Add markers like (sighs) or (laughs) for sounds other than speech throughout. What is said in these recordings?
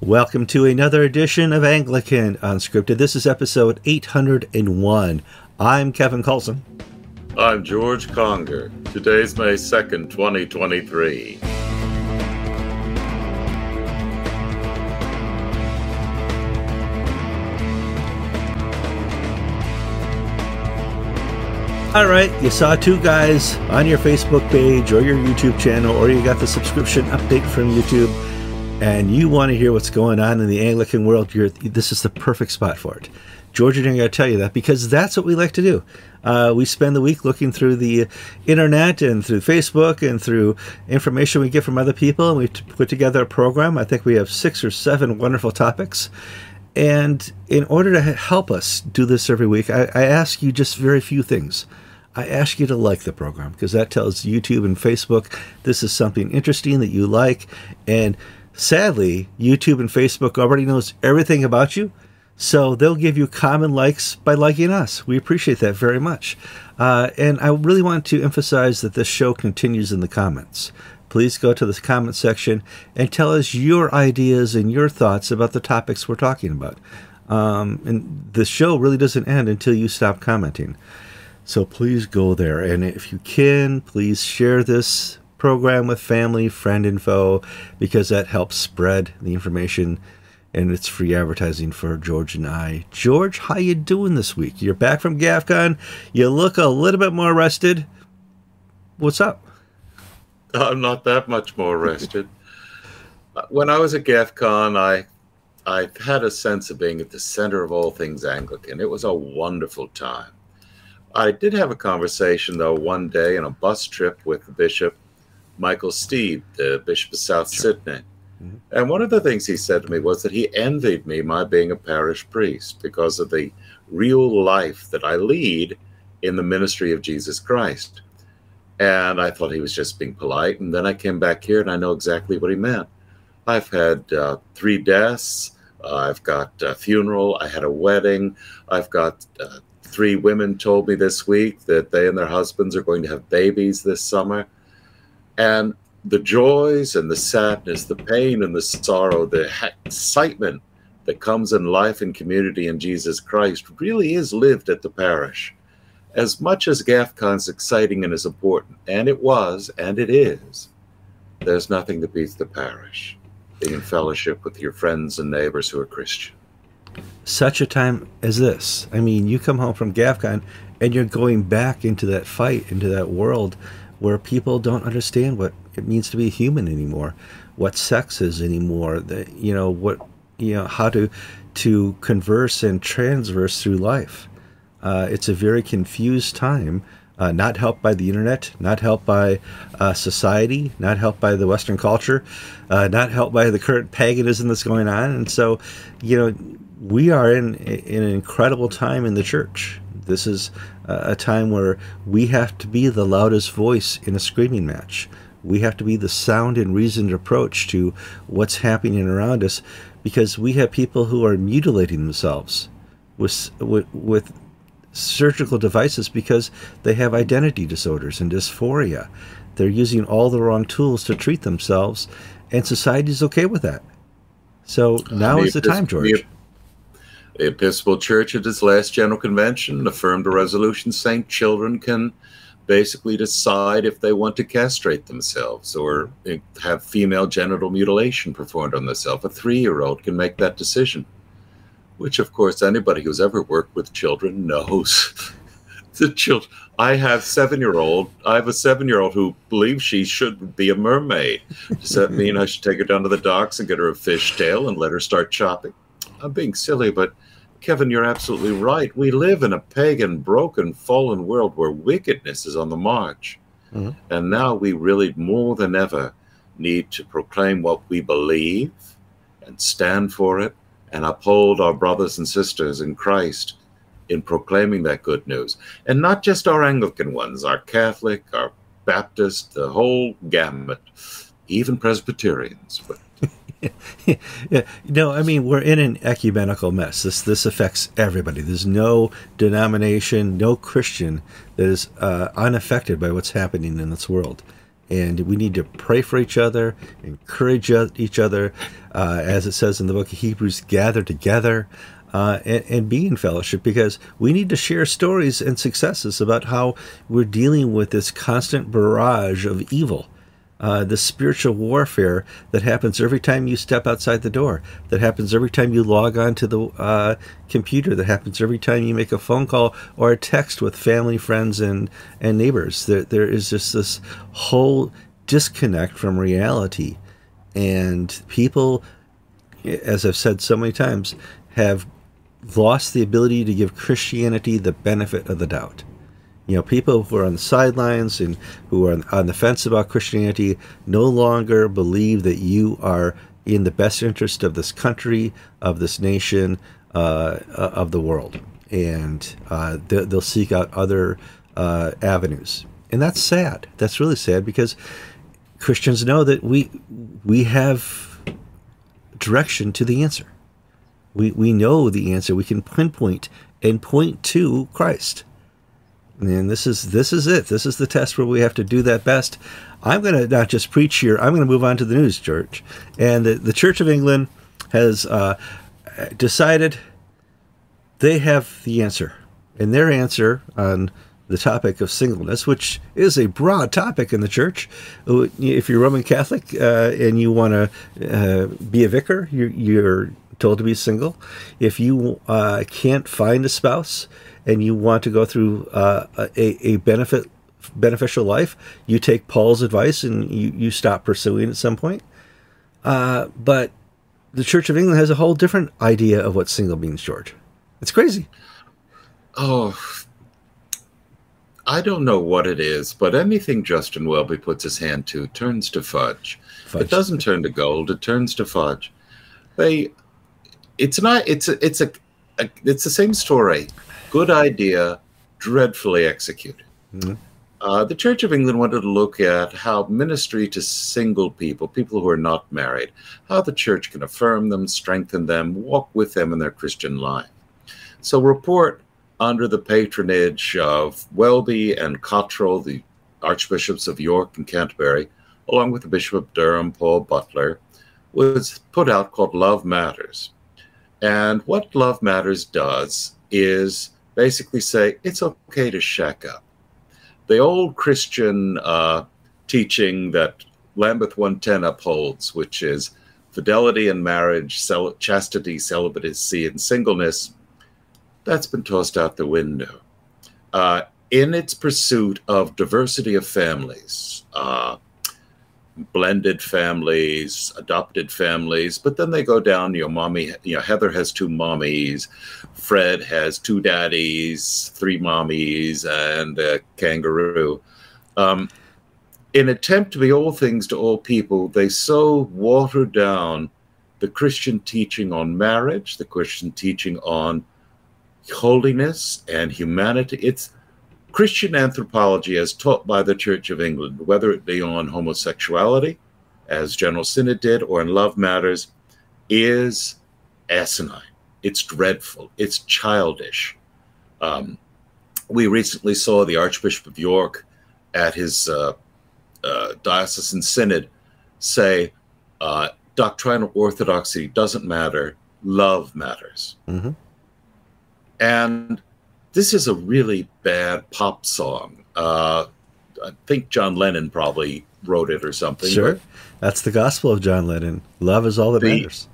Welcome to another edition of Anglican Unscripted. This is episode 801. I'm Kevin Kallsen. I'm George Conger. Today's May 2nd, 2023. All right, you saw two guys on your Facebook page or your YouTube channel, or you got the subscription update from YouTube, and you want to hear what's going on in the Anglican world. This is the perfect spot for it. George and I got to tell you that because that's what we like to do. Uh, we spend the week looking through the internet and through Facebook and through information we get from other people, and we put together a program. I think we have six or seven wonderful topics. And in order to help us do this every week, I, I ask you just very few things. I ask you to like the program because that tells YouTube and Facebook this is something interesting that you like. And sadly, YouTube and Facebook already knows everything about you. So they'll give you common likes by liking us. We appreciate that very much. Uh, and I really want to emphasize that this show continues in the comments. Please go to the comment section and tell us your ideas and your thoughts about the topics we're talking about. Um, and the show really doesn't end until you stop commenting. So please go there. And if you can, please share this program with family, friend, and foe because that helps spread the information and it's free advertising for George and I. George, how you doing this week? You're back from GAFCON. You look a little bit more rested. What's up? I'm not that much more rested. Uh, when I was at GAFCON, I I had a sense of being at the center of all things Anglican. It was a wonderful time. I did have a conversation, though, one day in a bus trip with the Bishop Michael Stead, the Bishop of South sure. Sydney. Mm-hmm. And one of the things he said to me was that he envied me my being a parish priest because of the real life that I lead in the ministry of Jesus Christ. And I thought he was just being polite. And then I came back here and I know exactly what he meant. I've had uh, three deaths. Uh, I've got a funeral. I had a wedding. I've got uh, three women told me this week that they and their husbands are going to have babies this summer. And the joys and the sadness, the pain and the sorrow, the excitement that comes in life and community in Jesus Christ really is lived at the parish. As much as GAFCON's exciting and is important, and it was, and it is, there's nothing that beats the parish. Being in fellowship with your friends and neighbors who are Christian such a time as this. I mean, you come home from GAFCON and you're going back into that fight, into that world where people don't understand what it means to be human anymore, what sex is anymore, the, you know, what, you know, how to, to converse and transverse through life. Uh, it's a very confused time. Uh, not helped by the internet, not helped by uh, society, not helped by the Western culture, uh, not helped by the current paganism that's going on. And so, you know, we are in, in an incredible time in the church. This is a time where we have to be the loudest voice in a screaming match. We have to be the sound and reasoned approach to what's happening around us because we have people who are mutilating themselves with, with, with surgical devices because they have identity disorders and dysphoria. They're using all the wrong tools to treat themselves, and society's okay with that. So now is the time, George. The Episcopal Church at its last General Convention affirmed a resolution saying children can basically decide if they want to castrate themselves or have female genital mutilation performed on themselves. A three year old can make that decision, which, of course, anybody who's ever worked with children knows. (laughs) the children. I have seven year old. I have a seven year old who believes she should be a mermaid. Does that mean I should take her down to the docks and get her a fish tail and let her start chopping? I'm being silly, but Kevin, you're absolutely right. We live in a pagan, broken, fallen world where wickedness is on the march. Mm-hmm. And now we really more than ever need to proclaim what we believe and stand for it and uphold our brothers and sisters in Christ in proclaiming that good news. And not just our Anglican ones, our Catholic, our Baptist, the whole gamut, even Presbyterians. But yeah, (laughs) no, I mean we're in an ecumenical mess. This this affects everybody. There's no denomination, no Christian that is uh, unaffected by what's happening in this world, and we need to pray for each other, encourage each other, uh, as it says in the book of Hebrews, gather together. Uh, and, and, be in fellowship because we need to share stories and successes about how we're dealing with this constant barrage of evil uh, the spiritual warfare that happens every time you step outside the door, that happens every time you log on to the uh, computer, that happens every time you make a phone call or a text with family, friends, and, and neighbors. There, there is just this whole disconnect from reality. And people, as I've said so many times, have lost the ability to give Christianity the benefit of the doubt. You know, people who are on the sidelines and who are on the fence about Christianity no longer believe that you are in the best interest of this country, of this nation, uh, uh of the world. And uh, they'll seek out other uh, avenues. And that's sad. That's really sad because Christians know that we we have direction to the answer. We, we know the answer. We can pinpoint and point to Christ. And this is this is it. This is the test where we have to do that best. I'm going to not just preach here. I'm going to move on to the news, church. And the, the Church of England has uh, decided they have the answer, and their answer on the topic of singleness, which is a broad topic in the church. If you're Roman Catholic uh, and you want to uh, be a vicar, you're, you're, told to be single. If you uh, can't find a spouse, and you want to go through uh, a, a benefit beneficial life, you take Paul's advice and you, you stop pursuing at some point. Uh, but the Church of England has a whole different idea of what single means, George. It's crazy. Oh, I don't know what it is, but anything Justin Welby puts his hand to turns to fudge. fudge. It doesn't turn to gold; it turns to fudge. They, it's not. It's a. It's a. a it's the same story good idea, dreadfully executed. Mm-hmm. Uh, the Church of England wanted to look at how ministry to single people, people who are not married, how the church can affirm them, strengthen them, walk with them in their Christian life. So, report under the patronage of Welby and Cottrell, the Archbishops of York and Canterbury, along with the Bishop of Durham, Paul Butler, was put out called Love Matters. And what Love Matters does is basically say it's okay to shack up. The old Christian uh, teaching that Lambeth 110 upholds, which is fidelity in marriage, cel- chastity, celibacy, and singleness, that's been tossed out the window. Uh, in its pursuit of diversity of families, uh, blended families, adopted families, but then they go down, you know, mommy, you know, Heather has two mommies, Fred has two daddies, three mommies, and a kangaroo. Um, in attempt to be all things to all people, they so water down the Christian teaching on marriage, the Christian teaching on holiness and humanity. It's Christian anthropology, as taught by the Church of England, whether it be on homosexuality, as General Synod did, or in love matters, is asinine. It's dreadful. It's childish. Um, we recently saw the Archbishop of York at his uh, uh, diocesan synod say uh, doctrinal orthodoxy doesn't matter, love matters. Mm-hmm. And this is a really bad pop song. Uh, I think John Lennon probably wrote it or something. Sure, that's the gospel of John Lennon. Love is all that the, matters.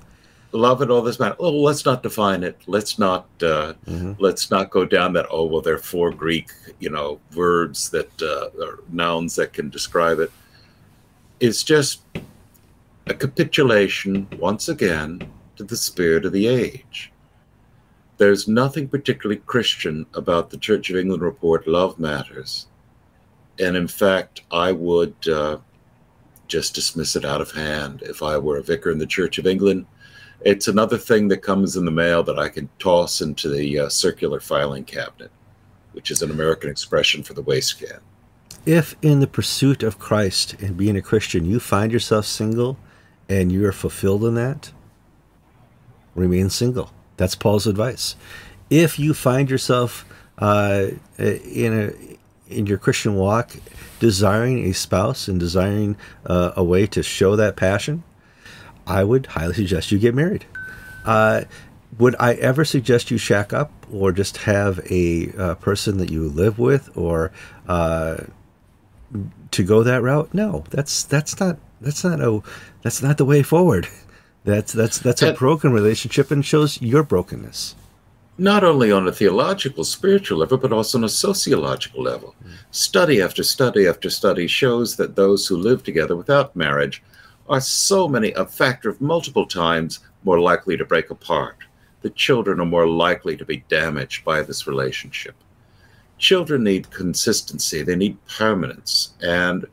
Love and all this matters. Oh, let's not define it. Let's not. Uh, mm-hmm. Let's not go down that. Oh, well, there are four Greek, you know, words that uh, are nouns that can describe it. It's just a capitulation once again to the spirit of the age. There's nothing particularly Christian about the Church of England report, Love Matters. And in fact, I would uh, just dismiss it out of hand if I were a vicar in the Church of England. It's another thing that comes in the mail that I can toss into the uh, circular filing cabinet, which is an American expression for the waste can. If in the pursuit of Christ and being a Christian, you find yourself single and you are fulfilled in that, remain single. That's Paul's advice. If you find yourself uh, in a in your Christian walk desiring a spouse and desiring uh, a way to show that passion, I would highly suggest you get married. Uh, would I ever suggest you shack up or just have a uh, person that you live with or uh, to go that route? No, that's that's not that's not a that's not the way forward. (laughs) That's that's that's a broken relationship and shows your brokenness. Not only on a theological, spiritual level, but also on a sociological level. Mm. Study after study after study shows that those who live together without marriage are so many, a factor of multiple times more likely to break apart. The children are more likely to be damaged by this relationship. Children need consistency, they need permanence. And,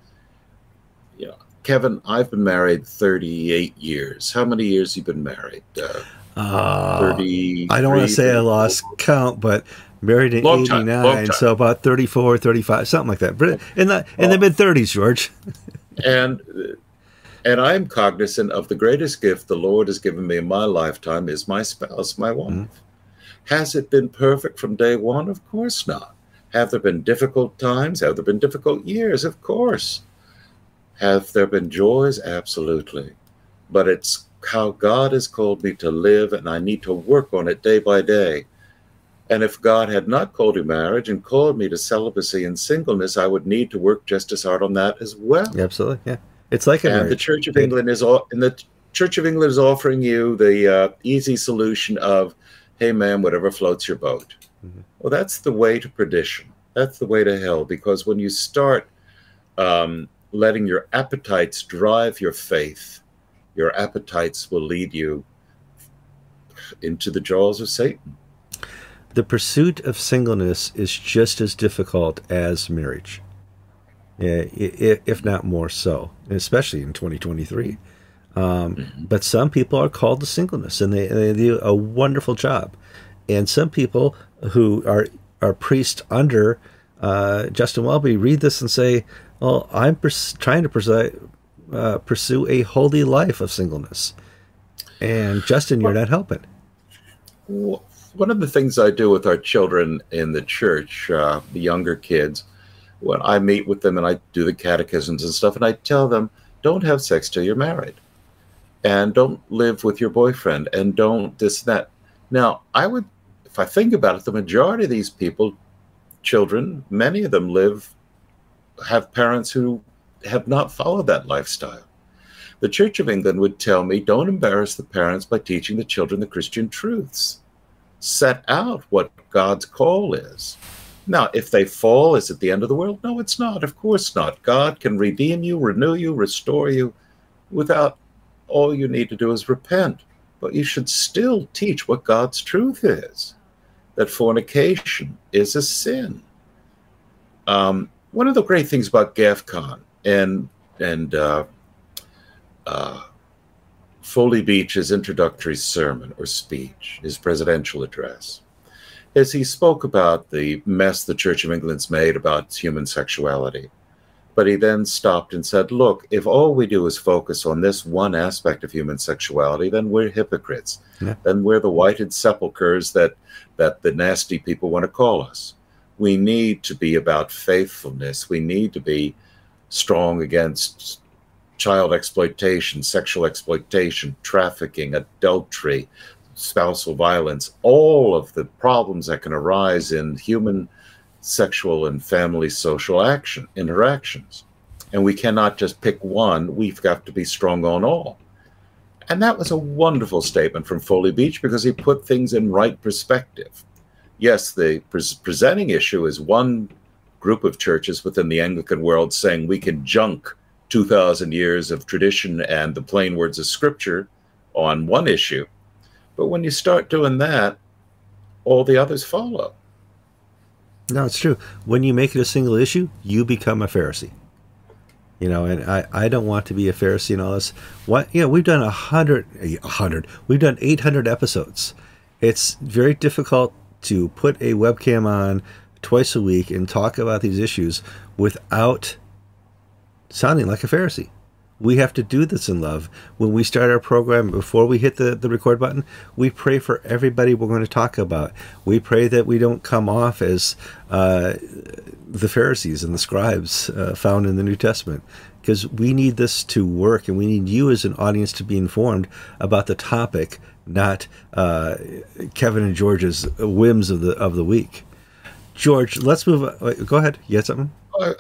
Kevin, I've been married 38 years. How many years you been married? Uh, uh, 30. I don't want to say I lost count, but married in long 89, time, so about 34, 35, something like that. But in the, in the mid 30s, George. and and I'm cognizant of the greatest gift the Lord has given me in my lifetime is my spouse, my wife. Mm-hmm. Has it been perfect from day one? Of course not. Have there been difficult times? Have there been difficult years? Of course. Have there been joys? Absolutely. But it's how God has called me to live, and I need to work on it day by day. And if God had not called me marriage and called me to celibacy and singleness, I would need to work just as hard on that as well. Absolutely, yeah. It's like a and the Church of England is all, and the Church of England is offering you the uh, easy solution of, "Hey, man, whatever floats your boat." Mm-hmm. Well, that's the way to perdition. That's the way to hell. Because when you start um, letting your appetites drive your faith, your appetites will lead you into the jaws of Satan. The pursuit of singleness is just as difficult as marriage if not more so, especially in 2023. Um, mm-hmm. But some people are called to singleness, and they, they do a wonderful job. And some people who are are priests under uh, Justin Welby read this and say, "Well, I'm pers- trying to pers- uh, pursue a holy life of singleness." And Justin, you're not helping. One of the things I do with our children in the church, uh, the younger kids, when I meet with them and I do the catechisms and stuff, and I tell them, don't have sex till you're married, and don't live with your boyfriend, and don't this and that. Now, I would, if I think about it, the majority of these people, children, many of them live, have parents who have not followed that lifestyle. The Church of England would tell me, don't embarrass the parents by teaching the children the Christian truths. Set out what God's call is now, if they fall, is it the end of the world? No, it's not. Of course not. God can redeem you, renew you, restore you without all you need to do is repent. But you should still teach what God's truth is that fornication is a sin. Um, one of the great things about GAFCON and and uh, uh, Foley Beach's introductory sermon or speech, his presidential address, is he spoke about the mess the Church of England's made about human sexuality. But he then stopped and said, Look, if all we do is focus on this one aspect of human sexuality, then we're hypocrites. Yeah. Then we're the whited sepulchres that, that the nasty people want to call us. We need to be about faithfulness. We need to be strong against child exploitation, sexual exploitation, trafficking, adultery, spousal violence, all of the problems that can arise in human sexual and family social action interactions. And we cannot just pick one, we've got to be strong on all. And that was a wonderful statement from Foley Beach because he put things in right perspective. Yes, the pre- presenting issue is one group of churches within the Anglican world saying we can junk 2,000 years of tradition and the plain words of Scripture on one issue but when you start doing that, all the others follow. No, it's true. When you make it a single issue, you become a Pharisee. You know, and I, I don't want to be a Pharisee and all this. What you know, we've done a hundred, a hundred. We've done eight hundred episodes. It's very difficult to put a webcam on twice a week and talk about these issues without sounding like a Pharisee We have to do this in love. When we start our program, before we hit the, the record button, we pray for everybody we're going to talk about. We pray that we don't come off as uh, the Pharisees and the scribes uh, found in the New Testament because we need this to work and we need you as an audience to be informed about the topic, not uh, Kevin and George's whims of the of the week. George, let's move. Uh, go ahead. You had something?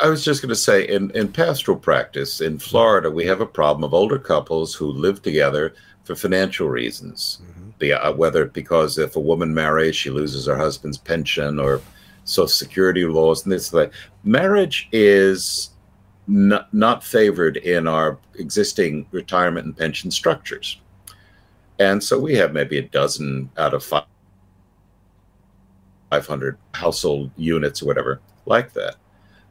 I was just going to say, in, in pastoral practice in Florida, we have a problem of older couples who live together for financial reasons. Mm-hmm. The, uh, whether because if a woman marries, she loses her husband's pension or social security laws and this like marriage is not, not favored in our existing retirement and pension structures. And so we have maybe a dozen out of 500 household units or whatever like that.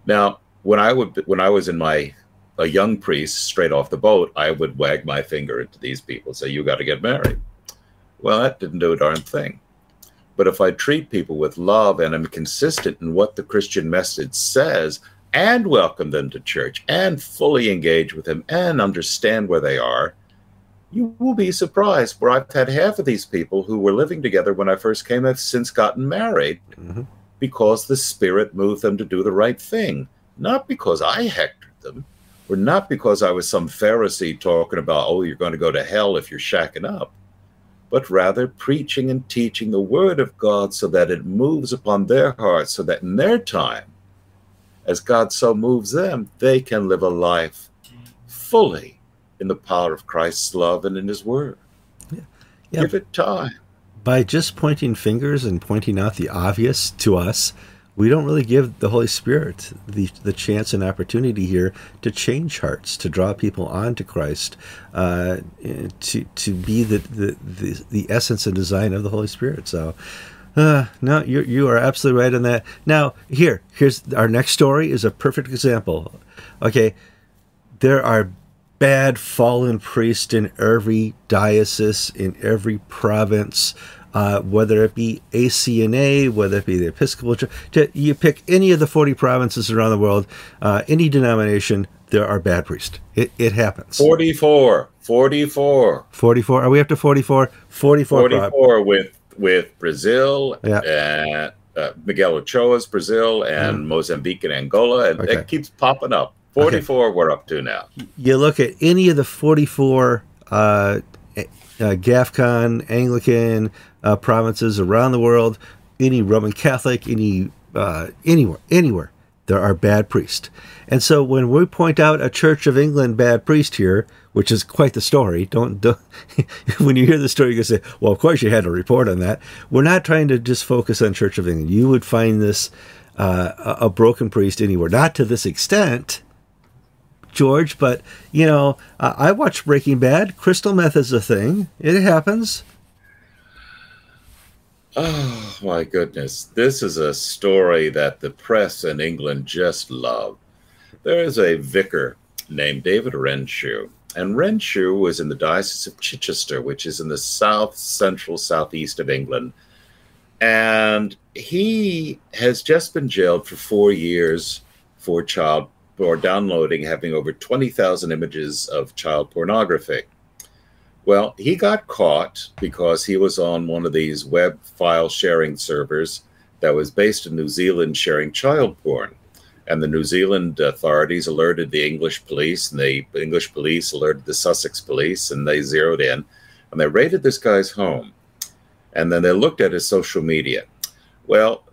Now, when I would when I was in my a young priest straight off the boat, I would wag my finger at these people, say, "You got to get married." Well, that didn't do a darn thing. But if I treat people with love and I'm consistent in what the Christian message says, and welcome them to church, and fully engage with them, and understand where they are, you will be surprised. Where I've had half of these people who were living together when I first came have since gotten married. Mm-hmm because the Spirit moved them to do the right thing, not because I hectored them, or not because I was some Pharisee talking about, oh, you're going to go to hell if you're shacking up, but rather preaching and teaching the Word of God so that it moves upon their hearts, so that in their time, as God so moves them, they can live a life fully in the power of Christ's love and in His Word. Yeah. Yeah. Give it time by just pointing fingers and pointing out the obvious to us, we don't really give the Holy Spirit the, the chance and opportunity here to change hearts, to draw people on to Christ, uh, to to be the, the, the, the, essence and design of the Holy Spirit. So, uh, no, you you are absolutely right on that. Now, here, here's our next story is a perfect example. Okay, there are bad fallen priest in every diocese, in every province, uh, whether it be ACNA, whether it be the Episcopal Church. You pick any of the 40 provinces around the world, uh, any denomination, there are bad priests. It, it happens. 44. 44. 44. Are we up to 44? 44. 44 with, with Brazil. Yeah. uh, Miguel Uchoa's Brazil and mm. Mozambique and Angola. And okay. it keeps popping up. 44 okay. we're up to now. You look at any of the 44 uh, uh, GAFCON, Anglican uh, provinces around the world, any Roman Catholic, any uh, anywhere, anywhere, there are bad priests. And so when we point out a Church of England bad priest here, which is quite the story, don't, don't (laughs) when you hear the story, you can say, well, of course you had a report on that. We're not trying to just focus on Church of England. You would find this uh, a broken priest anywhere, not to this extent George, but you know, I watch Breaking Bad. Crystal meth is a thing. It happens. Oh my goodness. This is a story that the press in England just love. There is a vicar named David Renshaw, and Renshaw was in the Diocese of Chichester, which is in the south central southeast of England. And he has just been jailed for four years for child or downloading having over 20,000 images of child pornography. Well, he got caught because he was on one of these web file sharing servers that was based in New Zealand sharing child porn. And the New Zealand authorities alerted the English police, and the English police alerted the Sussex police, and they zeroed in and they raided this guy's home. And then they looked at his social media. Well,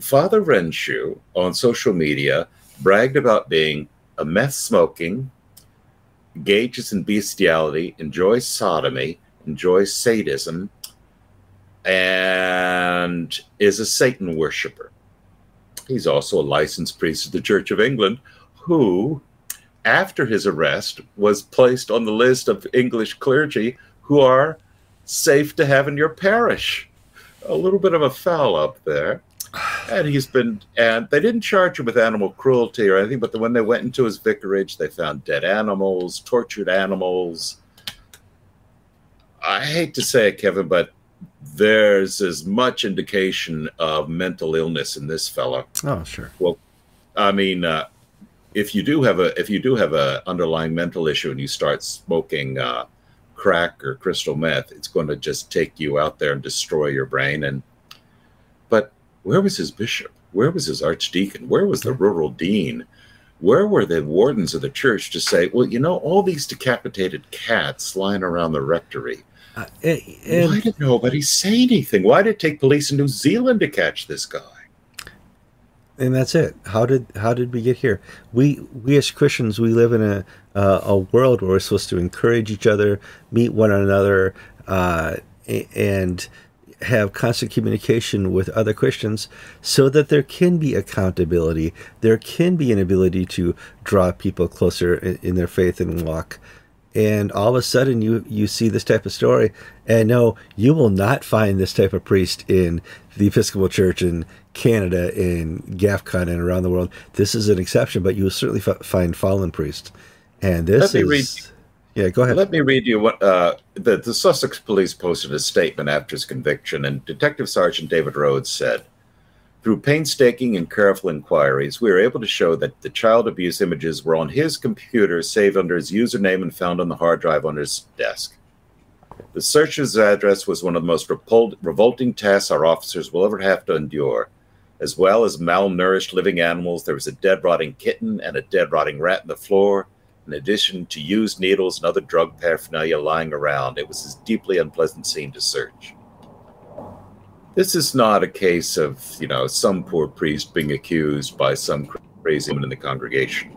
Father Renshaw on social media bragged about being a meth smoking, engages in bestiality, enjoys sodomy, enjoys sadism, and is a Satan worshiper. He's also a licensed priest of the Church of England who, after his arrest, was placed on the list of English clergy who are safe to have in your parish. A little bit of a foul up there (sighs) and he's been and they didn't charge him with animal cruelty or anything but when they went into his vicarage they found dead animals tortured animals i hate to say it kevin but there's as much indication of mental illness in this fellow oh sure well i mean uh, if you do have a if you do have a underlying mental issue and you start smoking uh, crack or crystal meth, it's going to just take you out there and destroy your brain. And where was his bishop? Where was his archdeacon? Where was the rural dean? Where were the wardens of the church to say, well, you know, all these decapitated cats lying around the rectory? Uh, and, Why did nobody say anything? Why did it take police in New Zealand to catch this guy? and that's it. How did how did we get here? We we as Christians we live in a uh, a world where we're supposed to encourage each other, meet one another, uh, and have constant communication with other Christians, so that there can be accountability. There can be an ability to draw people closer in, in their faith and walk. And all of a sudden, you you see this type of story, and no, you will not find this type of priest in the Episcopal Church in Canada, in GAFCON, and around the world. This is an exception, but you will certainly f- find fallen priests. And this is. Yeah, go ahead. Let me read you what uh, the, the Sussex police posted a statement after his conviction, and Detective Sergeant David Rhodes said, through painstaking and careful inquiries, we were able to show that the child abuse images were on his computer, saved under his username, and found on the hard drive on his desk. The search of his address was one of the most revolting tasks our officers will ever have to endure. As well as malnourished living animals, there was a dead rotting kitten and a dead rotting rat in the floor, in addition to used needles and other drug paraphernalia lying around. It was a deeply unpleasant scene to search. This is not a case of, you know, some poor priest being accused by some crazy woman in the congregation.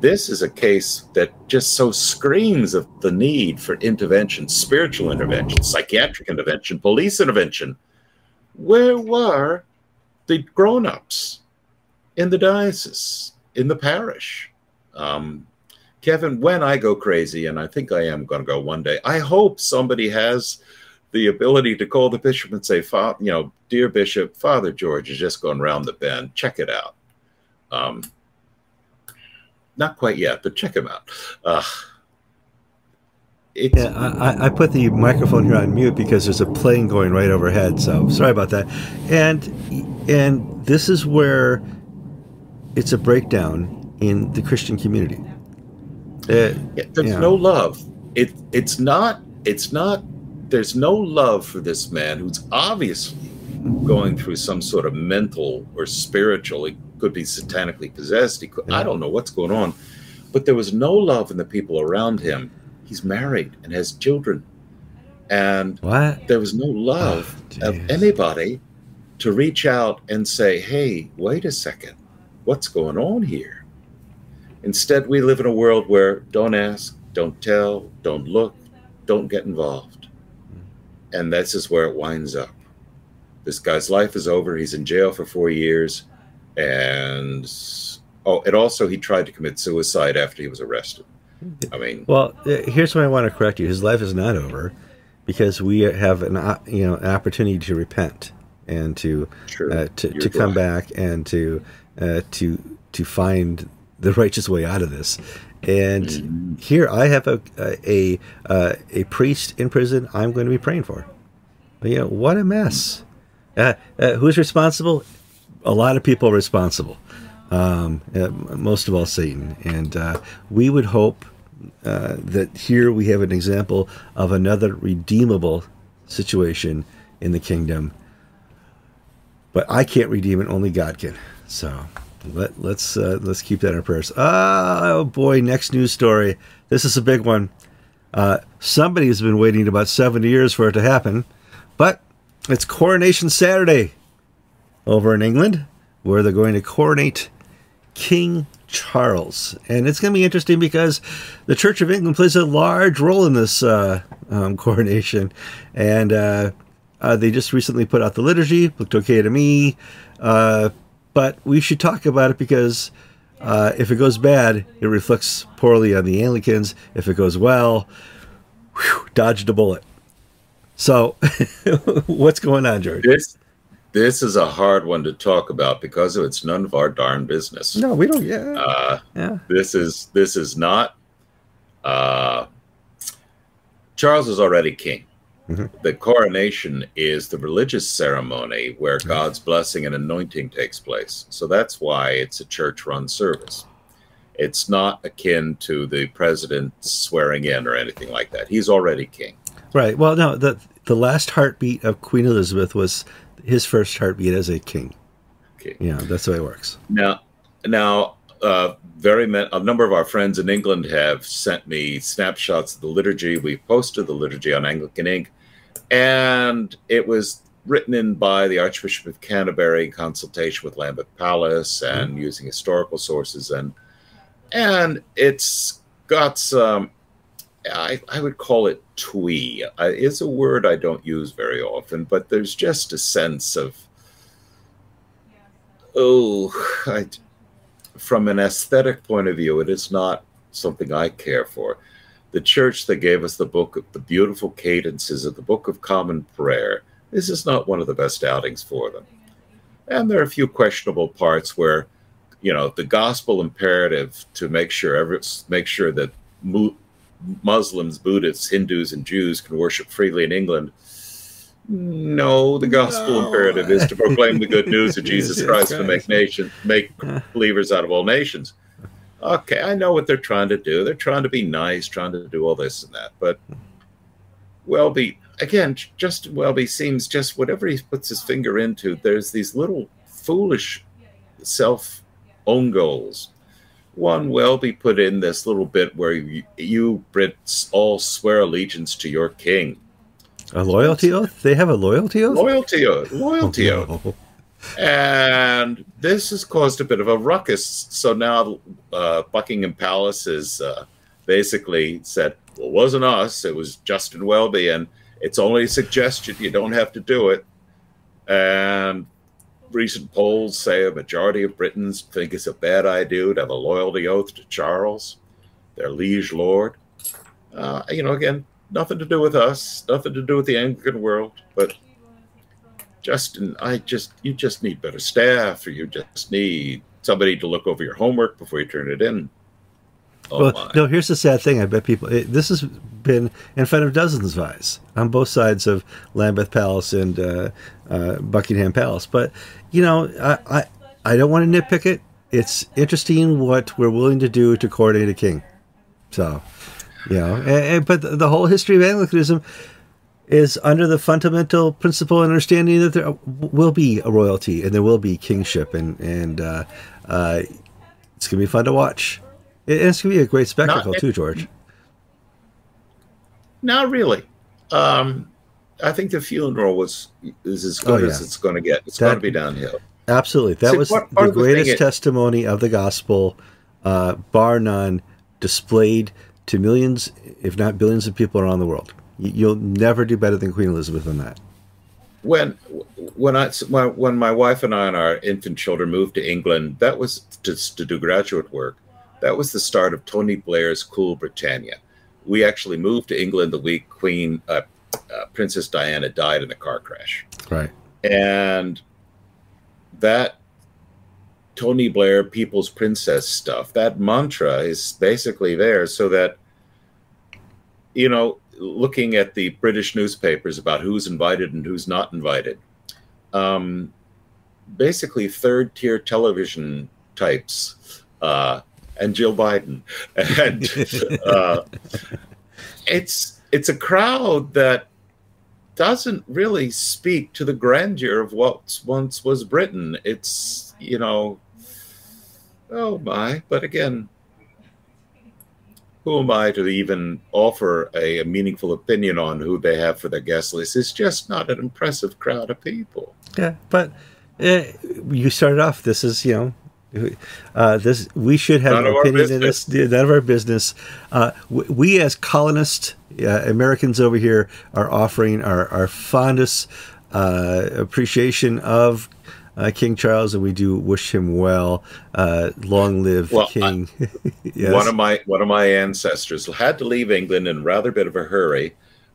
This is a case that just so screams of the need for intervention, spiritual intervention, psychiatric intervention, police intervention. Where were the grown ups in the diocese, in the parish? Um, Kevin, when I go crazy, and I think I am going to go one day, I hope somebody has the ability to call the bishop and say, you know, dear bishop, Father George is just going around the bend. Check it out. Um, not quite yet, but check him out. Uh, yeah, I, I, put the microphone here on mute because there's a plane going right overhead. So sorry about that. And and this is where it's a breakdown in the Christian community. Uh, there's yeah. no love. It it's not it's not there's no love for this man who's obviously going through some sort of mental or spiritual, he could be satanically possessed. He could, yeah. I don't know what's going on, but there was no love in the people around him. He's married and has children, and what? there was no love oh, of anybody to reach out and say, "Hey, wait a second, what's going on here?" Instead, we live in a world where don't ask, don't tell, don't look, don't get involved and this is where it winds up. This guy's life is over. He's in jail for four years, and oh, and also he tried to commit suicide after he was arrested. I mean, well, uh, here's why I want to correct you. His life is not over because we have an you know an opportunity to repent and to uh, to, to come back and to uh, to to find the righteous way out of this. And mm-hmm. here I have a a, a a priest in prison. I'm going to be praying for. You know what a mess. Uh, uh, who's responsible? A lot of people are responsible. Um, uh, most of all, Satan. And uh, we would hope uh, that here we have an example of another redeemable situation in the kingdom. But I can't redeem it; only God can. So let, let's uh, let's keep that in our prayers. Oh boy, next news story. This is a big one. Uh, somebody has been waiting about 70 years for it to happen, but it's Coronation Saturday over in England, where they're going to coronate King Charles, and it's going to be interesting because the Church of England plays a large role in this uh, um, (laughs) coronation, and uh, uh, they just recently put out the liturgy. Looked okay to me. But we should talk about it because uh, if it goes bad, it reflects poorly on the Anglicans. If it goes well, whew, dodged a bullet. So, (laughs) what's going on, George? This, this is a hard one to talk about because it's none of our darn business. No, we don't. Yeah, uh, yeah. This is this is not. Uh, Charles is already king. Mm-hmm. The coronation is the religious ceremony where God's blessing and anointing takes place. So that's why it's a church run service. It's not akin to the president swearing in or anything like that. He's already king. Right. Well, no, the the last heartbeat of Queen Elizabeth was his first heartbeat as a king. Okay. Yeah, that's the way it works. Now, now, uh, very ma- a number of our friends in England have sent me snapshots of the liturgy. We posted the liturgy on Anglican Ink, and it was written in by the Archbishop of Canterbury in consultation with Lambeth Palace and Mm-hmm. using historical sources, and and it's got some. I, I would call it twee. I, it's a word I don't use very often, but there's just a sense of oh, I, from an aesthetic point of view, it is not something I care for. The church that gave us the book of the beautiful cadences of the Book of Common Prayer, this is not one of the best outings for them. And there are a few questionable parts where, you know, the gospel imperative to make sure every, make sure that mu- Muslims, Buddhists, Hindus, and Jews can worship freely in England. No, the gospel No. imperative is to proclaim the good news of (laughs) Jesus Jesus Christ to make nation make believers out of all nations. Okay, I know what they're trying to do. They're trying to be nice, trying to do all this and that. But Welby, again, Justin Welby seems just whatever he puts his finger into, there's these little foolish self own goals. One Welby put in this little bit where you, you Brits all swear allegiance to your king. A loyalty oath? They have a loyalty oath? Loyalty oath, loyalty oath. Oh, And this has caused a bit of a ruckus. So now uh, Buckingham Palace has uh, basically said, well, it wasn't us, it was Justin Welby, and it's only a suggestion. You don't have to do it. And recent polls say a majority of Britons think it's a bad idea to have a loyalty oath to Charles, their liege lord. Uh, you know, again, nothing to do with us, nothing to do with the Anglican world, but Justin, I just you just need better staff, or you just need somebody to look over your homework before you turn it in. Oh well, my. no, here's the sad thing. I bet people, it, this has been in front of dozens of eyes on both sides of Lambeth Palace and uh, uh, Buckingham Palace. But, you know, I, I, I don't want to nitpick it. It's interesting what we're willing to do to coordinate a king. So, you know, and, and- but the, whole history of Anglicanism is under the fundamental principle and understanding that there will be a royalty and there will be kingship, and and uh, uh, it's gonna be fun to watch. It- It's gonna be a great spectacle Not- too, George. Not really. Um, I think the funeral was is as good Oh, as it's going to get. It's That- going to be downhill. Absolutely, that See, was part- part the of the greatest testimony of the gospel, uh, bar none, displayed to millions, if not billions, of people around the world. You- You'll never do better than Queen Elizabeth on that. when when I when, when my wife and I and our infant children moved to England, that was to, to do graduate work. That was the start of Tony Blair's Cool Britannia. We actually moved to England the week Queen uh, uh, Princess Diana died in a car crash, Right. and that Tony Blair People's Princess stuff, that mantra is basically there so that you know, looking at the British newspapers about who's invited and who's not invited, um, basically third tier television types, uh, and Jill Biden, (laughs) and uh, it's it's a crowd that doesn't really speak to the grandeur of what once was Britain. It's you know, oh my! But again, who am I to even offer a, a meaningful opinion on who they have for their guest list? It's just not an impressive crowd of people. Yeah, but uh, you started off. This is you know, uh, this we should have None an opinion in this. None of our business. Uh, we, we as colonists, uh, Americans over here, are offering our our fondest uh, appreciation of. Uh, King Charles, and we do wish him well. Uh, long live the Well, King! (laughs) yes. One of my one of my ancestors had to leave England in rather bit of a hurry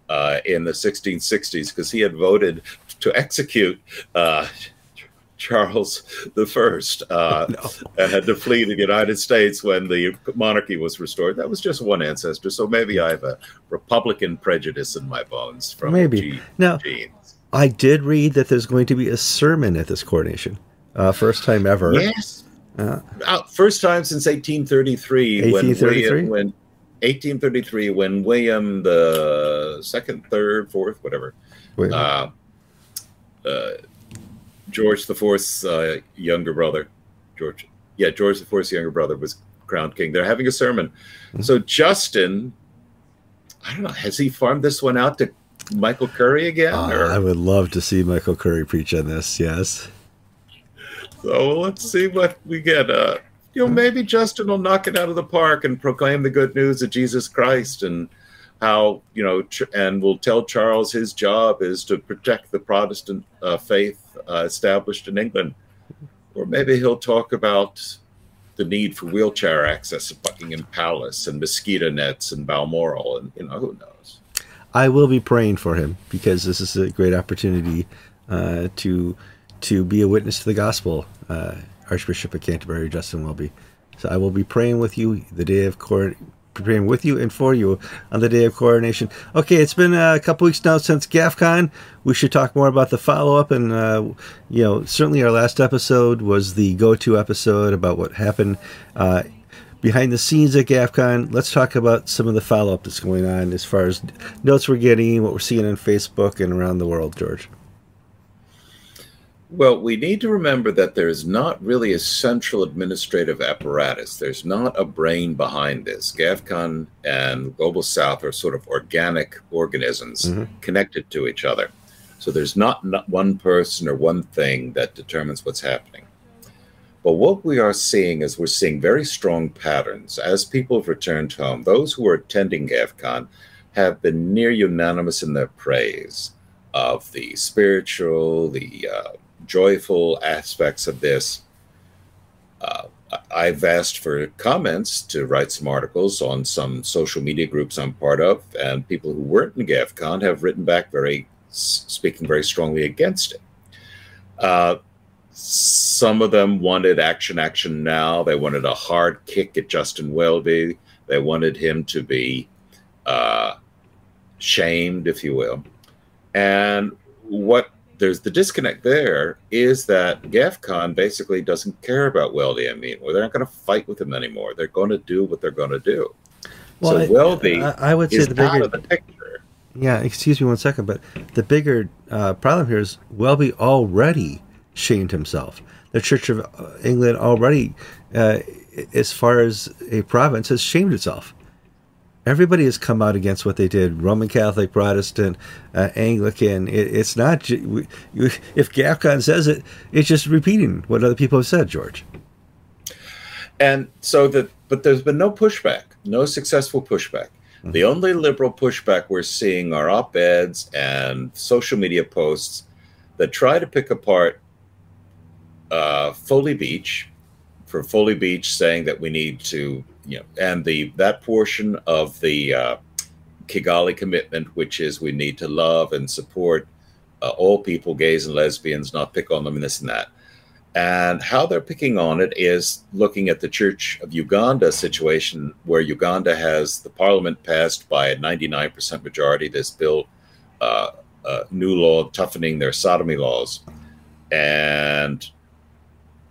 uh, in the 1660s because he had voted to execute uh, (laughs) Charles the First uh, (laughs) and had to flee to the United States when the monarchy was restored. That was just one ancestor, so maybe I have a Republican prejudice in my bones from Maybe. Gene- Now- genes. I did read that there's going to be a sermon at this coronation, uh, first time ever. Yes, Uh, uh, first time since 1833, 1833? when when 1833 when William the second, third, fourth, whatever, uh, uh, George the Fourth's uh, younger brother, George, yeah, George the Fourth's younger brother was crowned king. They're having a sermon. Mm-hmm. So Justin, I don't know, has he farmed this one out to Michael Curry again? Uh, I would love to see Michael Curry preach on this. Yes. So let's see what we get. Uh, you know, maybe Justin will knock it out of the park and proclaim the good news of Jesus Christ and how you know, and will tell Charles his job is to protect the Protestant uh, faith uh, established in England, or maybe he'll talk about the need for wheelchair access at Buckingham Palace and mosquito nets in Balmoral, and you know, who knows. I will be praying for him because this is a great opportunity uh, to to be a witness to the gospel. Uh, Archbishop of Canterbury, Justin Welby. So I will be praying with you the day of court, praying with you and for you on the day of coronation. Okay, it's been a couple weeks now since GAFCON. We should talk more about the follow up, and uh, you know, certainly our last episode was the go to episode about what happened. Uh, behind the scenes at GAFCON, let's talk about some of the follow up that's going on as far as notes we're getting, what we're seeing on Facebook and around the world, George. Well, we need to remember that there is not really a central administrative apparatus. There's not a brain behind this. GAFCON and Global South are sort of organic organisms mm-hmm. connected to each other. So there's not, not one person or one thing that determines what's happening. But what we are seeing is we're seeing very strong patterns. As people have returned home, those who are attending GAFCON have been near unanimous in their praise of the spiritual, the uh, joyful aspects of this. Uh, I've asked for comments to write some articles on some social media groups I'm part of, and people who weren't in GAFCON have written back very, speaking very strongly against it. Uh, some of them wanted action, action now. They wanted a hard kick at Justin Welby. They wanted him to be uh, shamed, if you will. And what there's the disconnect there is that GAFCON basically doesn't care about Welby. I mean, well, they're not going to fight with him anymore. They're going to do what they're going to do. Well, so Welby, I, I, would say the bigger the picture. Yeah, excuse me one second, but the bigger uh, problem here is Welby already shamed himself. The Church of England already, uh, as far as a province, has shamed itself. Everybody has come out against what they did. Roman catholic protestant uh, anglican. It, it's not if gafcon says it it's just repeating what other people have said george. And so that but there's been no pushback no successful pushback. Mm-hmm. the only liberal pushback we're seeing are op-eds and social media posts that try to pick apart uh, foley beach for foley beach saying that we need to you know, and the that portion of the uh, Kigali commitment, which is we need to love and support uh, all people, gays and lesbians, not pick on them and this and that. And how they're picking on it is looking at the Church of Uganda situation, where Uganda has the parliament passed by a 99% majority this bill, uh, uh, new law toughening their sodomy laws. And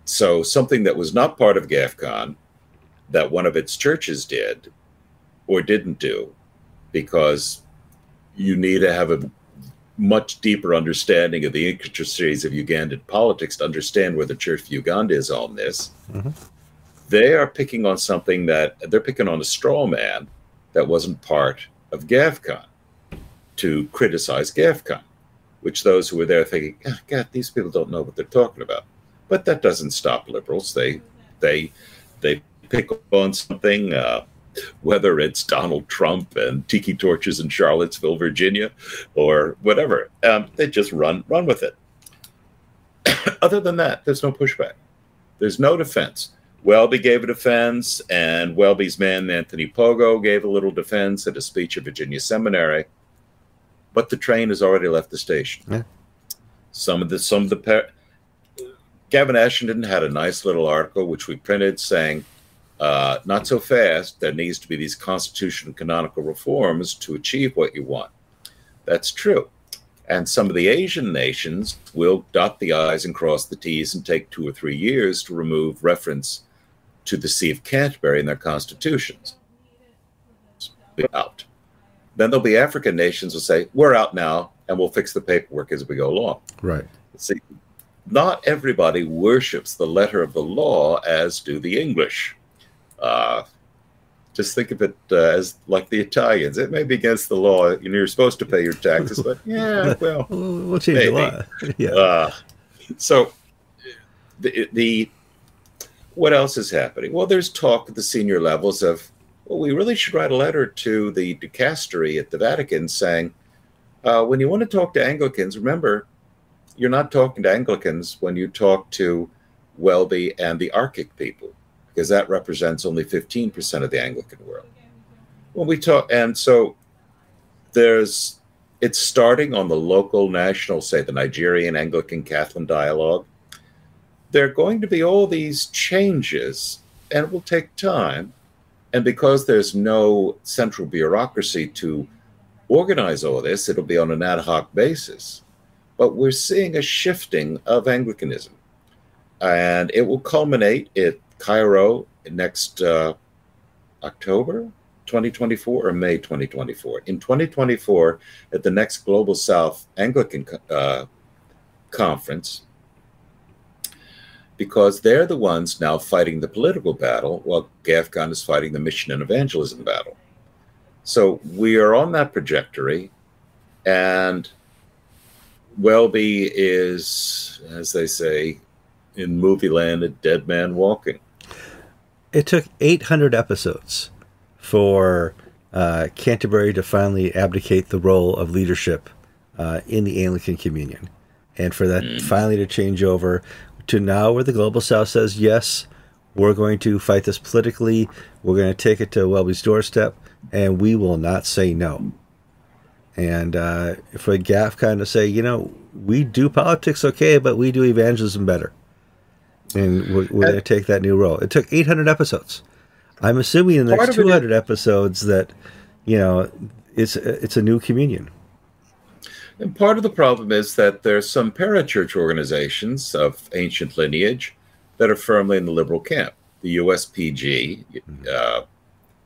so something that was not part of GAFCON that one of its churches did or didn't do because you need to have a much deeper understanding of the intricacies of Ugandan politics to understand where the Church of Uganda is on this. Mm-hmm. They are picking on something that they're picking on a straw man that wasn't part of GAFCON to criticize GAFCON, which those who were there thinking, oh, God, these people don't know what they're talking about. But that doesn't stop liberals. They they they pick on something, uh, whether it's Donald Trump and tiki torches in Charlottesville, Virginia, or whatever. Um, they just run run with it. (coughs) Other than that, there's no pushback. There's no defense. Welby gave a defense, and Welby's man Anthony Poggo gave a little defense at a speech at Virginia Seminary. But the train has already left the station. Yeah. Some of the some of the Gavin Ashenden had a nice little article which we printed saying uh, not so fast. There needs to be these constitutional canonical reforms to achieve what you want. That's true. And some of the Asian nations will dot the I's and cross the T's and take two or three years to remove reference to the See of Canterbury in their constitutions. Out. Then there'll be African nations will say, We're out now and we'll fix the paperwork as we go along. Right. See, not everybody worships the letter of the law as do the English. Uh, just think of it uh, as like the Italians. It may be against the law. You know, you're supposed to pay your taxes, but yeah, (laughs) well, we'll change maybe. the law. (laughs) yeah. Uh, so the, the what else is happening? Well, there's talk at the senior levels of well, we really should write a letter to the dicastery at the Vatican saying, uh, when you want to talk to Anglicans, remember, you're not talking to Anglicans when you talk to Welby and the Arctic people because that represents only 15% of the Anglican world. When we talk, and so there's, it's starting on the local, national, say the Nigerian Anglican Catholic dialogue. There are going to be all these changes, and it will take time. And because there's no central bureaucracy to organize all this, it'll be on an ad hoc basis. But we're seeing a shifting of Anglicanism. And it will culminate at Cairo next uh, October 2024 or May 2024. In 2024, at the next Global South Anglican uh, Conference, because they're the ones now fighting the political battle while GAFCON is fighting the mission and evangelism battle. So we are on that trajectory, and Welby is, as they say in movie land, a dead man walking it took 800 episodes for uh, Canterbury to finally abdicate the role of leadership uh, in the Anglican Communion, and for that mm. finally to change over to now where the Global South says, yes, we're going to fight this politically, we're going to take it to Welby's doorstep, and we will not say no. And uh, for kind of say, you know, we do politics okay, but we do evangelism better and we're, we're going to take that new role. It took 800 episodes. I'm assuming in the next 200 episodes that you know it's it's a new communion. And part of the problem is that there's some parachurch organizations of ancient lineage that are firmly in the liberal camp. The USPG, mm-hmm. uh,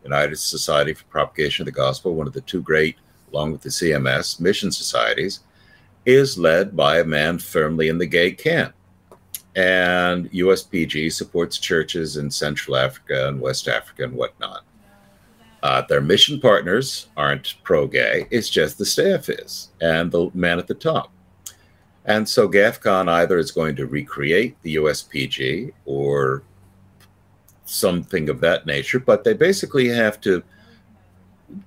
United Society for Propagation of the Gospel, one of the two great, along with the CMS, mission societies, is led by a man firmly in the gay camp and USPG supports churches in Central Africa and West Africa and whatnot. Uh, their mission partners aren't pro gay, it's just the staff is and the man at the top. And so GAFCON either is going to recreate the USPG or something of that nature, but they basically have to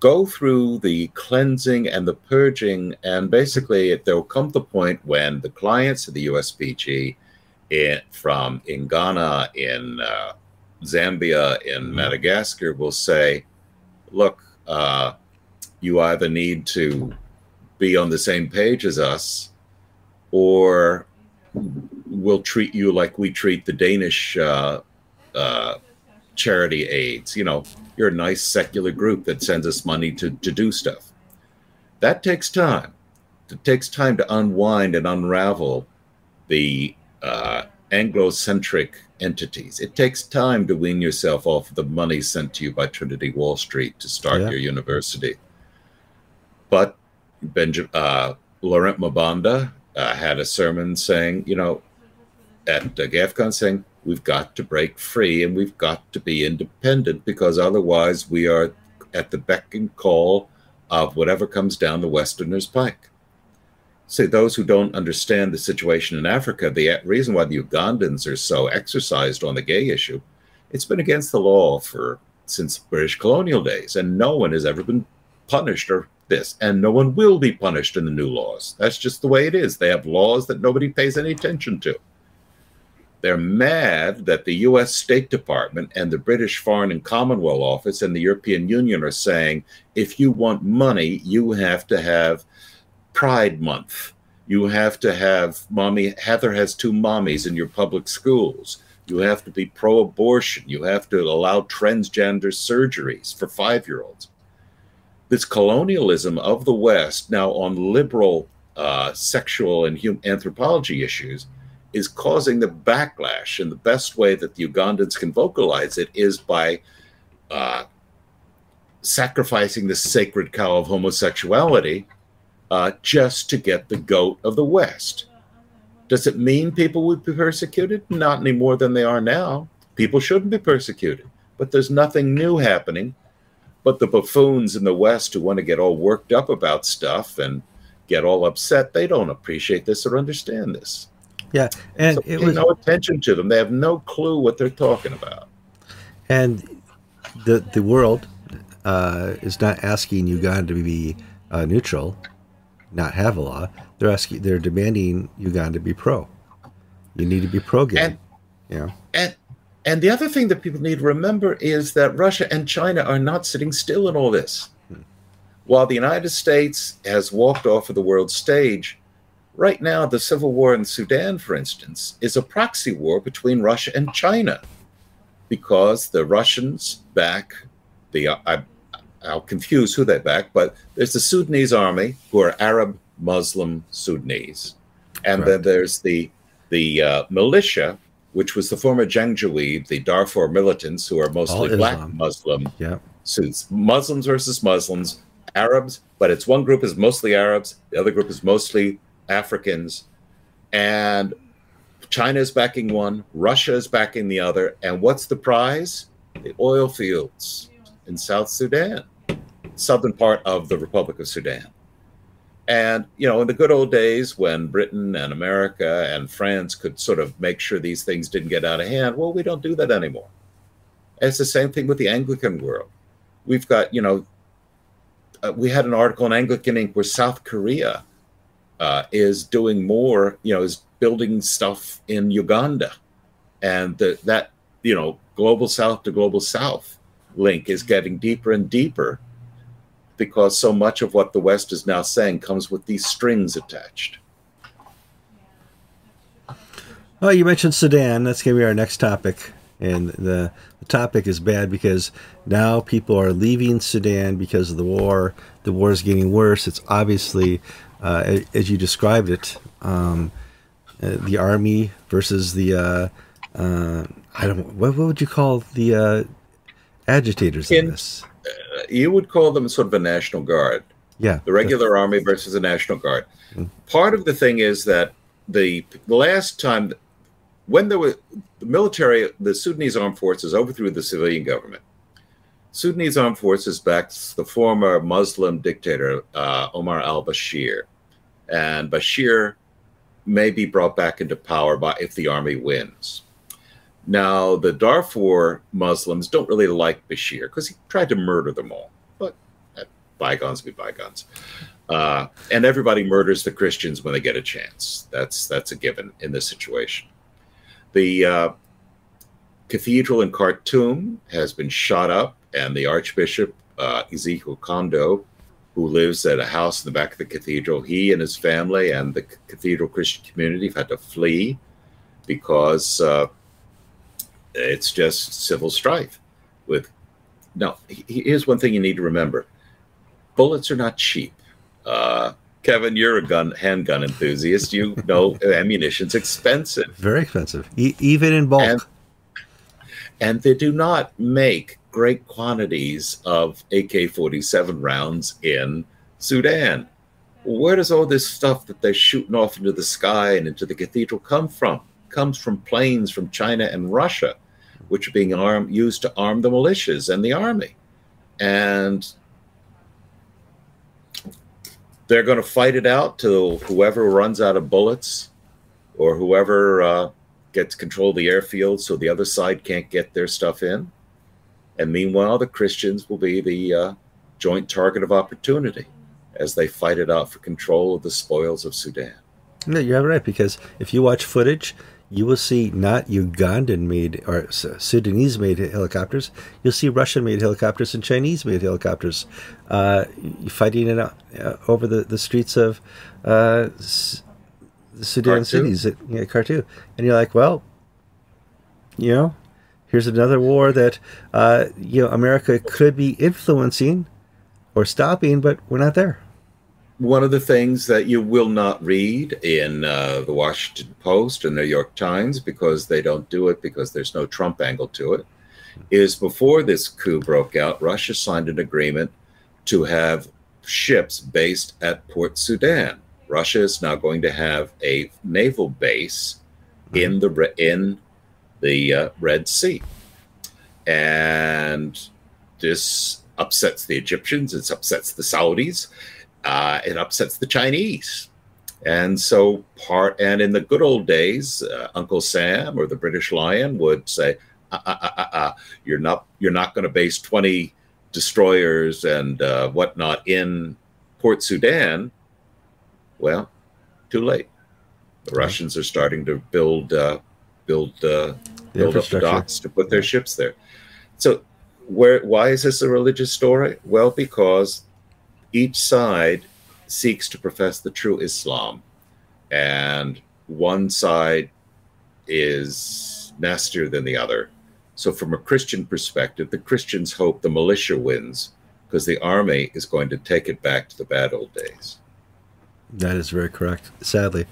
go through the cleansing and the purging. And basically, there'll come the point when the clients of the USPG in, from in Ghana, in uh, Zambia, in mm-hmm. Madagascar will say, look, uh, you either need to be on the same page as us or we'll treat you like we treat the Danish uh, uh, charity aids. You know, you're a nice secular group that sends us money to, to do stuff. That takes time. It takes time to unwind and unravel the uh, Anglo-centric entities. It takes time to wean yourself off the money sent to you by Trinity Wall Street to start yeah. your university. But Benjamin, uh, Laurent Mbanda uh, had a sermon saying, you know, at uh, GAFCON saying, we've got to break free and we've got to be independent because otherwise we are at the beck and call of whatever comes down the Westerner's pike say those who don't understand the situation in Africa, the reason why the Ugandans are so exercised on the gay issue, it's been against the law for since British colonial days, and no one has ever been punished or this, and no one will be punished in the new laws. That's just the way it is. They have laws that nobody pays any attention to. They're mad that the US State Department and the British Foreign and Commonwealth Office and the European Union are saying if you want money, you have to have Pride Month. You have to have mommy, Heather has two mommies in your public schools. You have to be pro abortion. You have to allow transgender surgeries for five year olds. This colonialism of the West now on liberal uh, sexual and anthropology issues is causing the backlash. And the best way that the Ugandans can vocalize it is by uh, sacrificing the sacred cow of homosexuality uh, just to get the goat of the West. Does it mean people would be persecuted? Not any more than they are now. People shouldn't be persecuted, but there's nothing new happening. But the buffoons in the West who want to get all worked up about stuff and get all upset, they don't appreciate this or understand this. Yeah, and so it was no attention to them. They have no clue what they're talking about. and the the world uh, is not asking Uganda to be uh, neutral, not have a law. They're asking, they're demanding Uganda to be pro. You need to be pro You know, And and the other thing that people need to remember is that Russia and China are not sitting still in all this. While the United States has walked off of the world stage, right now the civil war in Sudan, for instance, is a proxy war between Russia and China, because the Russians back the I, I'll confuse who they back, but there's the Sudanese army who are Arab Muslim Sudanese, and then there's the the uh, militia which was the former Janjaweed, the Darfur militants, who are mostly All black Islam. Muslim yeah, suits. Muslims versus Muslims, Arabs, but it's one group is mostly Arabs, the other group is mostly Africans, and China is backing one, Russia is backing the other, and what's the prize? The oil fields in South Sudan, southern part of the Republic of Sudan. And, you know, in the good old days when Britain and America and France could sort of make sure these things didn't get out of hand, well, we don't do that anymore. It's the same thing with the Anglican world. We've got, you know, uh, we had an article in Anglican Ink where South Korea uh, is doing more, you know, is building stuff in Uganda. And the, that, you know, global south to global south link is getting deeper and deeper because so much of what the West is now saying comes with these strings attached. Well, you mentioned Sudan. That's going to be our next topic. And the, the topic is bad because now people are leaving Sudan because of the war. The war is getting worse. It's obviously, uh, as you described it, um, uh, the army versus the, uh, uh, I don't what, what would you call the uh, agitators in In- this? Uh, You would call them sort of a national guard. Yeah. the regular army versus the national guard. Part of the thing is that the, the last time when there was the military, the Sudanese armed forces overthrew the civilian government. Sudanese armed forces backs the former Muslim dictator uh, Omar al-Bashir, and Bashir may be brought back into power by if the army wins. Now, the Darfur Muslims don't really like Bashir because he tried to murder them all, but uh, bygones be bygones. Uh, and everybody murders the Christians when they get a chance. That's that's a given in this situation. The uh, cathedral in Khartoum has been shot up, and the Archbishop uh, Ezekiel Kondo, who lives at a house in the back of the cathedral, he and his family and the cathedral Christian community have had to flee because uh, it's just civil strife. With now, here's one thing you need to remember: bullets are not cheap. Uh, Kevin, you're a gun handgun enthusiast. You (laughs) know ammunition's expensive, Very expensive, e- even in bulk. And- and they do not make great quantities of AK-47 rounds in Sudan. Where does all this stuff that they're shooting off into the sky and into the cathedral come from? Comes from planes from China and Russia, which are being used to arm the militias and the army. And they're going to fight it out till whoever runs out of bullets or whoever uh, gets control of the airfield so the other side can't get their stuff in. And meanwhile, the Christians will be the uh, joint target of opportunity as they fight it out for control of the spoils of Sudan. No, you're right because if you watch footage, you will see not Ugandan made or Sudanese made helicopters. You'll see Russian made helicopters and Chinese made helicopters uh, fighting it out uh, over the, the streets of uh, S- the Sudan Khartoum. cities at yeah, Khartoum. And you're like, well, you know, here's another war that uh, you know America could be influencing or stopping, but we're not there. one of the things that you will not read in uh, the Washington Post and New York Times because they don't do it because there's no Trump angle to it is before this coup broke out, Russia signed an agreement to have ships based at Port Sudan. Russia is now going to have a naval base in the in the uh, Red Sea, and this upsets the Egyptians. It upsets the Saudis uh, it upsets the Chinese. And so, part and in the good old days, uh, Uncle Sam or the British Lion would say, uh, uh, uh, "You're not you're not going to base 20 destroyers and whatnot in Port Sudan." Well, too late. The. Russians are starting to build build uh, build up the docks to put their ships there. So, where why is this a religious story? Well, because each side seeks to profess the true Islam, and one side is nastier than the other. So, from a Christian perspective, the Christians hope the militia wins because the army is going to take it back to the bad old days. That is very correct, sadly.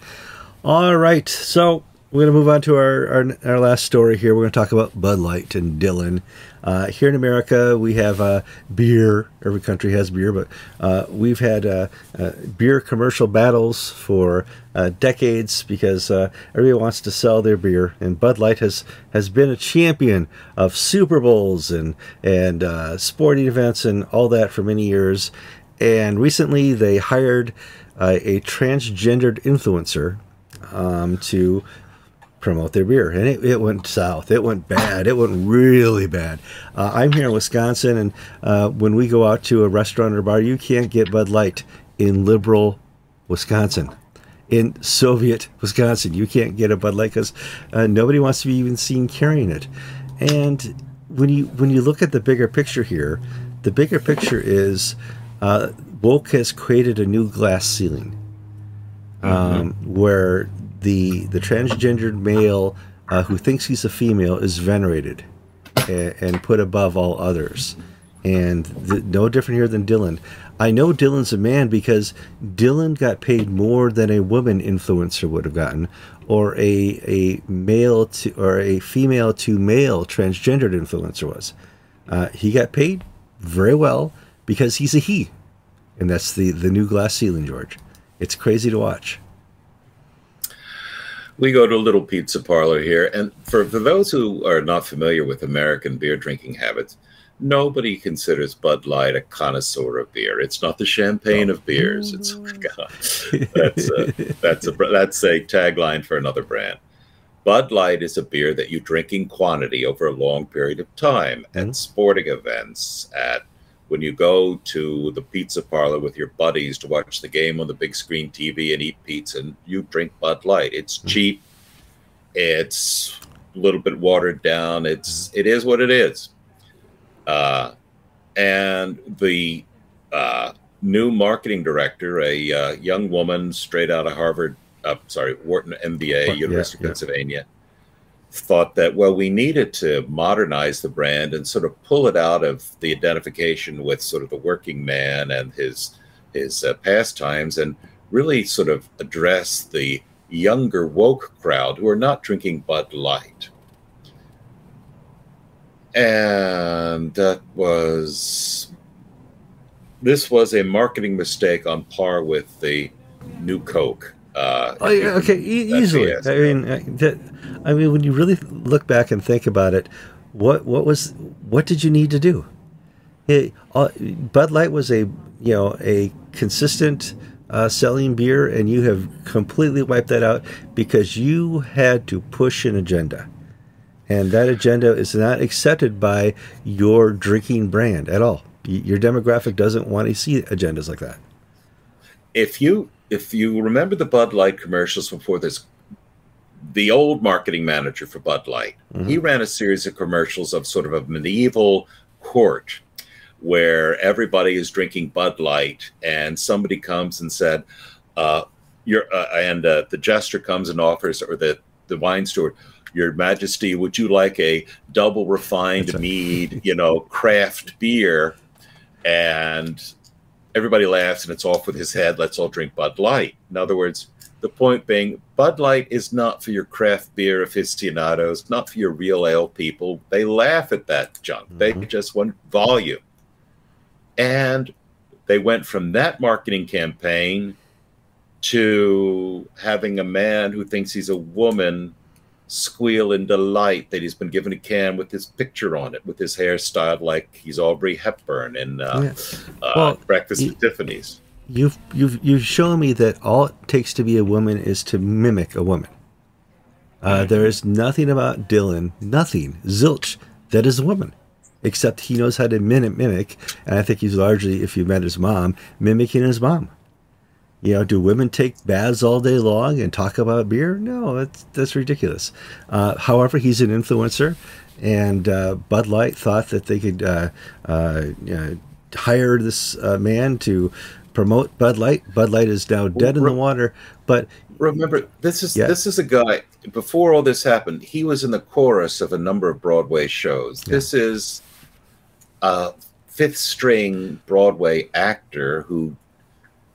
All right. So, we're going to move on to our, our, our, last story here. We're going to talk about Bud Light and Dylan. Uh, here in America, we have uh, beer. Every country has beer, but uh, we've had uh, uh, beer commercial battles for uh, decades because everybody wants to sell their beer. And Bud Light has, has been a champion of Super Bowls and, and sporting events and all that for many years. And recently, they hired a transgendered influencer um, to promote their beer, and it, it went south. It went bad. It went really bad. Uh, I'm here in Wisconsin, and uh, when we go out to a restaurant or bar, you can't get Bud Light in liberal Wisconsin. In Soviet Wisconsin, you can't get a Bud Light because uh, nobody wants to be even seen carrying it. And when you when you look at the bigger picture here, the bigger picture is uh, woke has created a new glass ceiling um, mm-hmm. where the the transgendered male uh, who thinks he's a female is venerated and, and put above all others. And no different here than Dylan. I know Dylan's a man because Dylan got paid more than a woman influencer would have gotten, or a a male to or a female to male transgendered influencer was. Uh, he got paid very well because he's a he, and that's the the new glass ceiling, George. It's crazy to watch we go to a little pizza parlor here. And for, for those who are not familiar with American beer drinking habits, nobody considers Bud Light a connoisseur of beer. It's not the champagne of beers. It's (laughs) that's a, that's a that's a tagline for another brand. Bud Light is a beer that you drink in quantity over a long period of time at mm-hmm. sporting events, at when you go to the pizza parlor with your buddies to watch the game on the big screen TV and eat pizza, and you drink Bud Light. It's mm-hmm. cheap. It's a little bit watered down. It's it is what it is. Uh, and the uh, new marketing director, a uh, young woman straight out of Harvard, uh, sorry, Wharton MBA, University yeah, of Pennsylvania, thought that well we needed to modernize the brand and sort of pull it out of the identification with sort of the working man and his his uh, pastimes and really sort of address the younger woke crowd who are not drinking Bud Light. And that was this was a marketing mistake on par with the new Coke. Uh, oh, yeah, okay, e- easily. I mean, that, I mean, when you really look back and think about it, what what was what did you need to do? It, uh, Bud Light was a you know a consistent uh, selling beer, and you have completely wiped that out because you had to push an agenda, and that agenda is not accepted by your drinking brand at all. Your demographic doesn't want to see agendas like that. If you if you remember the Bud Light commercials before this the old marketing manager for Bud Light. Mm-hmm. He ran a series of commercials of sort of a medieval court where everybody is drinking Bud Light, and somebody comes and said, uh, "Your uh, and uh, the jester comes and offers, or the the wine steward." Your Majesty, would you like a double refined mead, you know, craft beer? And everybody laughs and it's off with his head. Let's all drink Bud Light. In other words, the point being, Bud Light is not for your craft beer aficionados, not for your real ale people. They laugh at that junk. Mm-hmm. They just want volume. And they went from that marketing campaign to having a man who thinks he's a woman squeal in delight that he's been given a can with his picture on it, with his hair styled like he's Audrey Hepburn in uh, uh, well, Breakfast at Tiffany's. You've you've you've shown me that all it takes to be a woman is to mimic a woman. Uh, mm-hmm. there is nothing about Dylan, nothing, zilch, that is a woman, except he knows how to mimic, mimic, and I think he's largely, if you met his mom, mimicking his mom. You know, do women take baths all day long and talk about beer? No, that's that's ridiculous. Uh, however, he's an influencer, and uh, Bud Light thought that they could uh, uh hire this uh, man to promote Bud Light. Bud Light is now dead in the water. But remember, this is yeah. this is a guy. Before all this happened, he was in the chorus of a number of Broadway shows. Yeah. This is a fifth string Broadway actor who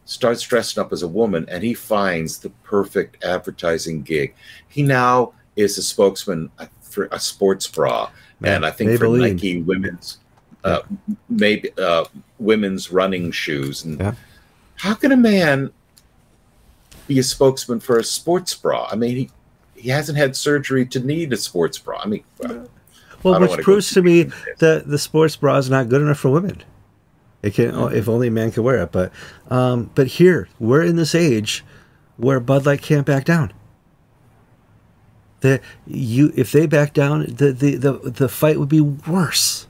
starts dressing up as a woman and he finds the perfect advertising gig. He now is a spokesman for a sports bra Man, and I think for Nike women's uh, maybe uh, women's running shoes. And yeah. how can a man be a spokesman for a sports bra? I mean, he he hasn't had surgery to need a sports bra. I mean, well, well which proves to me that the sports bra is not good enough for women. It can mm-hmm. if only man could wear it. But um, but here we're in this age where Bud Light can't back down. The you if they back down, the the the, the fight would be worse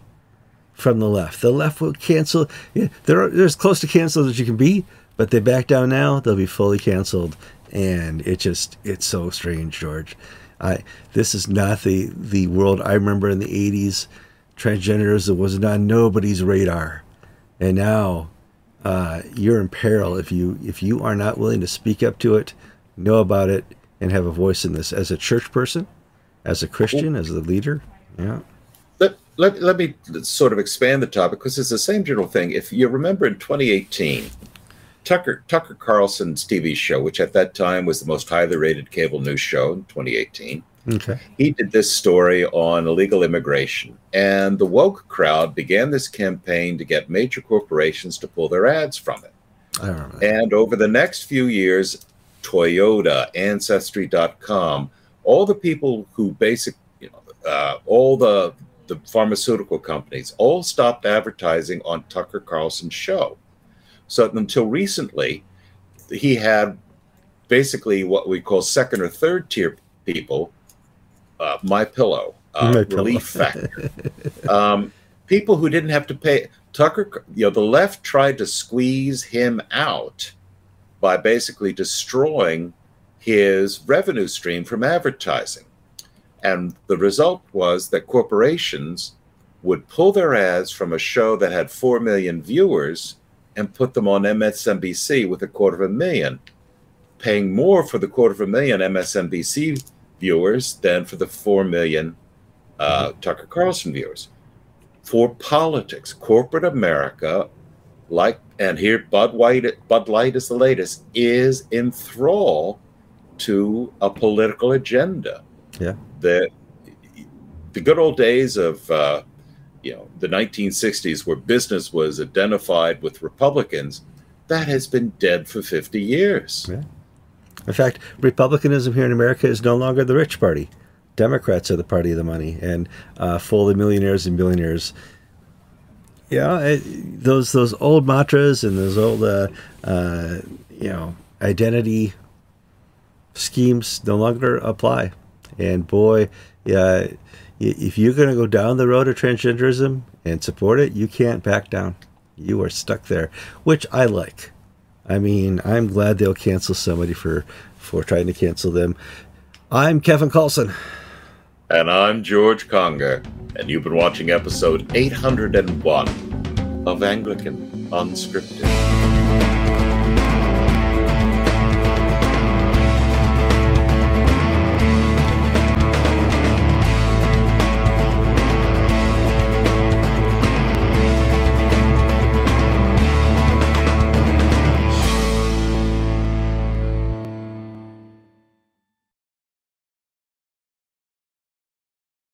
from the left. The left will cancel. Yeah, they're they're as close to canceled as you can be. But they back down now, they'll be fully canceled, and it just it's so strange, George. I this is not the the world I remember in the '80s. Transgenderism was on nobody's radar and now uh, you're in peril if you if you are not willing to speak up to it, know about it, and have a voice in this as a church person, as a Christian, as a leader. Yeah. Let, let, let me sort of expand the topic because it's the same general thing. If you remember in 2018, Tucker Tucker Carlson's TV show, which at that time was the most highly rated cable news show in 2018, Okay. He did this story on illegal immigration, and the woke crowd began this campaign to get major corporations to pull their ads from it. I remember. And over the next few years, Toyota, Ancestry.com, all the people who basic, you know, uh, all the the pharmaceutical companies all stopped advertising on Tucker Carlson's show. So until recently, he had basically what we call second or third tier people uh, my pillow uh, my relief pillow. factor (laughs) um, people who didn't have to pay tucker you know the left tried to squeeze him out by basically destroying his revenue stream from advertising and the result was that corporations would pull their ads from a show that had 4 million viewers and put them on MSNBC with a quarter of a million, paying more for the quarter of a million MSNBC viewers than for the 4 million uh, Tucker Carlson viewers. For politics, corporate America, like, and here Bud White, Bud Light is the latest, is in thrall to a political agenda. Yeah. The, the good old days of, uh, you know, the 1960s where business was identified with Republicans, that has been dead for 50 years. Yeah. In fact, Republicanism here in America is no longer the rich party. Democrats are the party of the money and uh, full of millionaires and billionaires. Yeah, it, those those old mantras and those old uh, uh, you know identity schemes no longer apply. And boy, yeah, if you're going to go down the road of transgenderism and support it, you can't back down. You are stuck there, which I like. I mean, I'm glad they'll cancel somebody for for trying to cancel them. I'm Kevin Kallsen. And I'm George Conger. And you've been watching episode 801 of Anglican Unscripted.